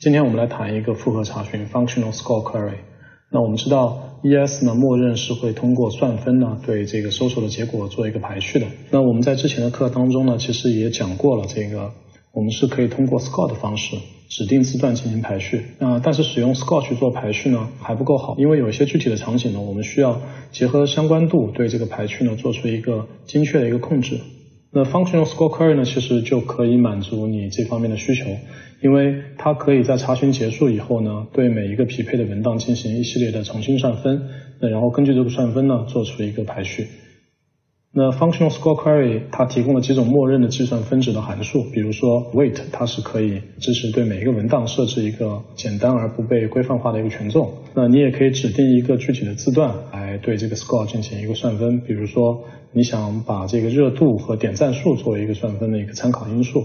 今天我们来谈一个复合查询 （Functional Score Query）。那我们知道，ES 呢，默认是会通过算分呢，对这个搜索的结果做一个排序的。那我们在之前的课当中呢，其实也讲过了，这个我们是可以通过 Score 的方式指定字段进行排序。那但是使用 Score 去做排序呢，还不够好，因为有一些具体的场景呢，我们需要结合相关度对这个排序呢，做出一个精确的一个控制。那 Functional Score Query 呢，其实就可以满足你这方面的需求，因为它可以在查询结束以后呢，对每一个匹配的文档进行一系列的重新算分，那然后根据这个算分呢，做出一个排序。那 Functional Score Query 它提供了几种默认的计算分值的函数，比如说 Weight，它是可以支持对每一个文档设置一个简单而不被规范化的一个权重。那你也可以指定一个具体的字段来对这个 Score 进行一个算分，比如说你想把这个热度和点赞数作为一个算分的一个参考因素。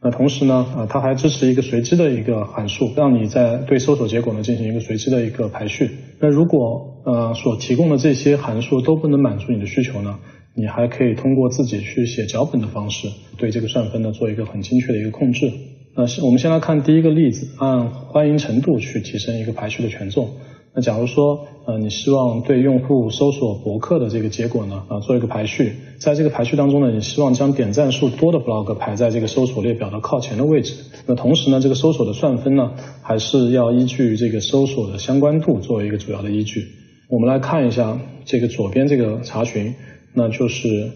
那同时呢，呃，它还支持一个随机的一个函数，让你在对搜索结果呢进行一个随机的一个排序。那如果呃所提供的这些函数都不能满足你的需求呢？你还可以通过自己去写脚本的方式，对这个算分呢做一个很精确的一个控制。那我们先来看第一个例子，按欢迎程度去提升一个排序的权重。那假如说，呃，你希望对用户搜索博客的这个结果呢，啊，做一个排序，在这个排序当中呢，你希望将点赞数多的 blog 排在这个搜索列表的靠前的位置。那同时呢，这个搜索的算分呢，还是要依据这个搜索的相关度作为一个主要的依据。我们来看一下这个左边这个查询。那就是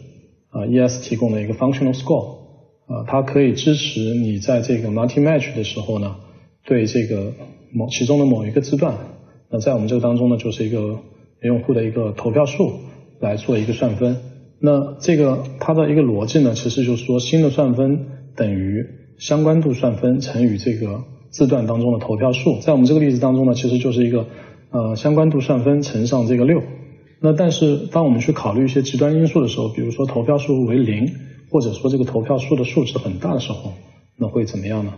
啊，ES 提供的一个 functional score，啊，它可以支持你在这个 multi match 的时候呢，对这个某其中的某一个字段，那在我们这个当中呢，就是一个用户的一个投票数来做一个算分。那这个它的一个逻辑呢，其实就是说新的算分等于相关度算分乘以这个字段当中的投票数。在我们这个例子当中呢，其实就是一个呃相关度算分乘上这个六。那但是当我们去考虑一些极端因素的时候，比如说投票数为零，或者说这个投票数的数值很大的时候，那会怎么样呢？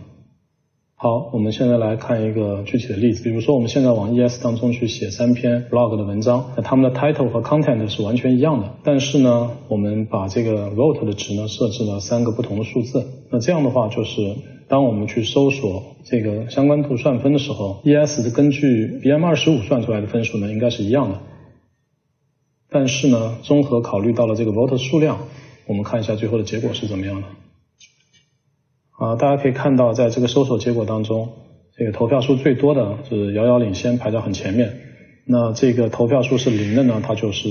好，我们现在来看一个具体的例子，比如说我们现在往 ES 当中去写三篇 blog 的文章，那它们的 title 和 content 是完全一样的，但是呢，我们把这个 vote 的值呢设置了三个不同的数字，那这样的话就是当我们去搜索这个相关度算分的时候，ES 的根据 BM 二十五算出来的分数呢应该是一样的。但是呢，综合考虑到了这个 vote 数量，我们看一下最后的结果是怎么样的。啊，大家可以看到，在这个搜索结果当中，这个投票数最多的是遥遥领先，排在很前面。那这个投票数是零的呢，它就是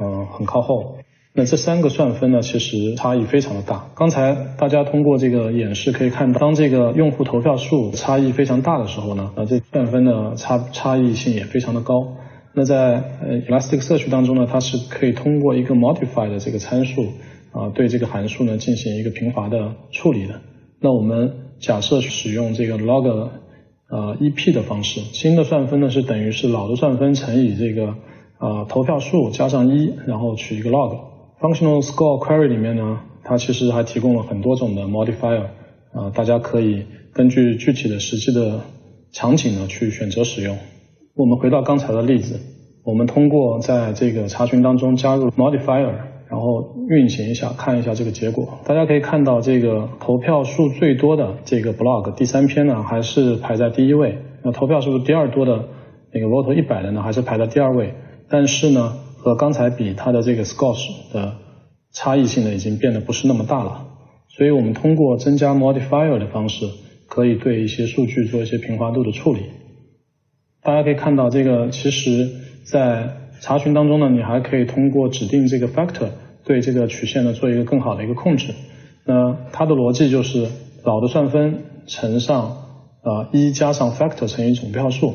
嗯很靠后。那这三个算分呢，其实差异非常的大。刚才大家通过这个演示可以看到，当这个用户投票数差异非常大的时候呢，啊，这算分的差差异性也非常的高。那在呃 Elasticsearch 当中呢，它是可以通过一个 modify 的这个参数啊，对这个函数呢进行一个平滑的处理的。那我们假设使用这个 log 呃 EP 的方式，新的算分呢是等于是老的算分乘以这个啊投票数加上一，然后取一个 log。Functional Score Query 里面呢，它其实还提供了很多种的 modifier 啊，大家可以根据具体的实际的场景呢去选择使用。我们回到刚才的例子，我们通过在这个查询当中加入 modifier，然后运行一下，看一下这个结果。大家可以看到，这个投票数最多的这个 blog 第三篇呢，还是排在第一位。那投票数第二多的那个 vote 一百的呢，还是排在第二位。但是呢，和刚才比，它的这个 scores 的差异性呢，已经变得不是那么大了。所以我们通过增加 modifier 的方式，可以对一些数据做一些平滑度的处理。大家可以看到，这个其实，在查询当中呢，你还可以通过指定这个 factor 对这个曲线呢做一个更好的一个控制。那它的逻辑就是老的算分乘上啊一加上 factor 乘以总票数。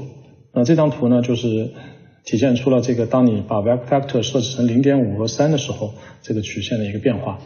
那这张图呢，就是体现出了这个当你把 factor 设置成零点五和三的时候，这个曲线的一个变化。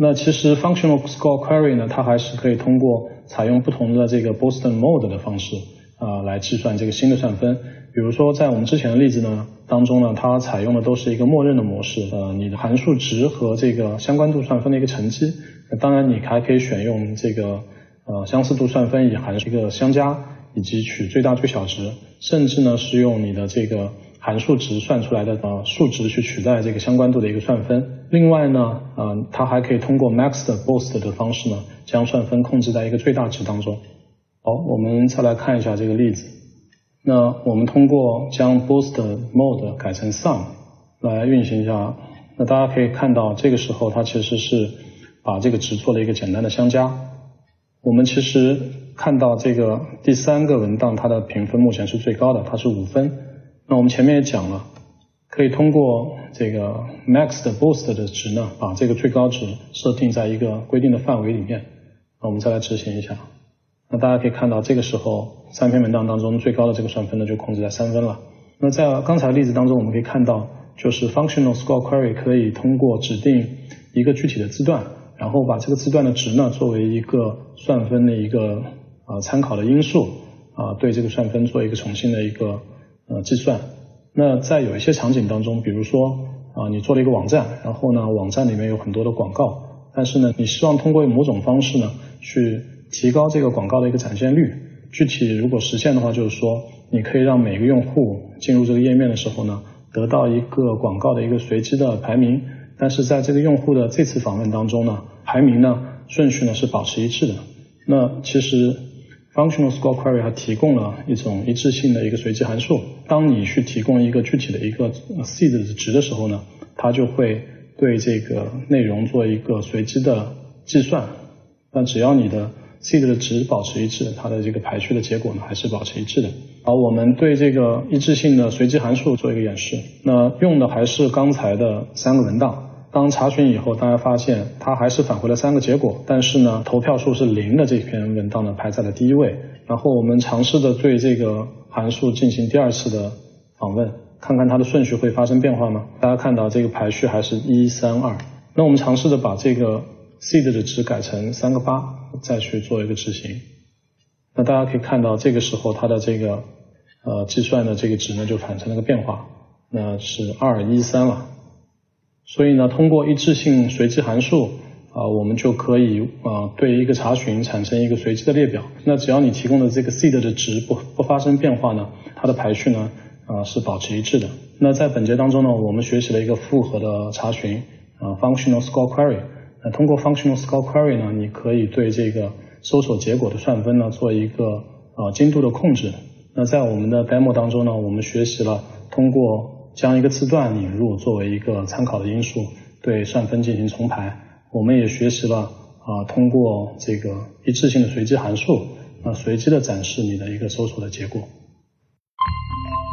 那其实 functional score query 呢，它还是可以通过采用不同的这个 Boston mode 的方式。啊，来计算这个新的算分。比如说，在我们之前的例子呢当中呢，它采用的都是一个默认的模式，呃，你的函数值和这个相关度算分的一个乘积。当然，你还可以选用这个呃相似度算分以函数一个相加，以及取最大最小值，甚至呢是用你的这个函数值算出来的呃数值去取代这个相关度的一个算分。另外呢，呃，它还可以通过 max 的 boost 的方式呢，将算分控制在一个最大值当中。好，我们再来看一下这个例子。那我们通过将 boost mode 改成 sum 来运行一下。那大家可以看到，这个时候它其实是把这个值做了一个简单的相加。我们其实看到这个第三个文档，它的评分目前是最高的，它是五分。那我们前面也讲了，可以通过这个 max 的 boost 的值呢，把这个最高值设定在一个规定的范围里面。那我们再来执行一下。那大家可以看到，这个时候三篇文档当中最高的这个算分呢就控制在三分了。那在刚才的例子当中，我们可以看到，就是 functional score query 可以通过指定一个具体的字段。然后把这个字段的值呢作为一个算分的一个啊参考的因素啊，对这个算分做一个重新的一个呃计算。那在有一些场景当中，比如说啊你做了一个网站，然后呢网站里面有很多的广告，但是呢你希望通过某种方式呢去提高这个广告的一个展现率。具体如果实现的话，就是说你可以让每个用户进入这个页面的时候呢，得到一个广告的一个随机的排名。但是在这个用户的这次访问当中呢，排名呢顺序呢是保持一致的。那其实 functional score query 它提供了一种一致性的一个随机函数。当你去提供一个具体的一个 seed 值的时候呢，它就会对这个内容做一个随机的计算。但只要你的 seed 的值保持一致，它的这个排序的结果呢还是保持一致的。好，我们对这个一致性的随机函数做一个演示。那用的还是刚才的三个文档。当查询以后，大家发现它还是返回了三个结果，但是呢，投票数是零的这篇文档呢排在了第一位。然后我们尝试的对这个函数进行第二次的访问，看看它的顺序会发生变化吗？大家看到这个排序还是一三二。那我们尝试的把这个 seed 的值改成三个八，再去做一个执行。那大家可以看到，这个时候它的这个呃计算的这个值呢就产生了个变化，那是二一三了。所以呢，通过一致性随机函数啊，我们就可以啊对一个查询产生一个随机的列表。那只要你提供的这个 seed 的值不不发生变化呢，它的排序呢啊是保持一致的。那在本节当中呢，我们学习了一个复合的查询啊 functional score query。那通过 functional score query 呢，你可以对这个搜索结果的算分呢做一个呃精度的控制。那在我们的 demo 当中呢，我们学习了通过将一个字段引入作为一个参考的因素，对算分进行重排。我们也学习了啊，通过这个一致性的随机函数，啊随机的展示你的一个搜索的结果。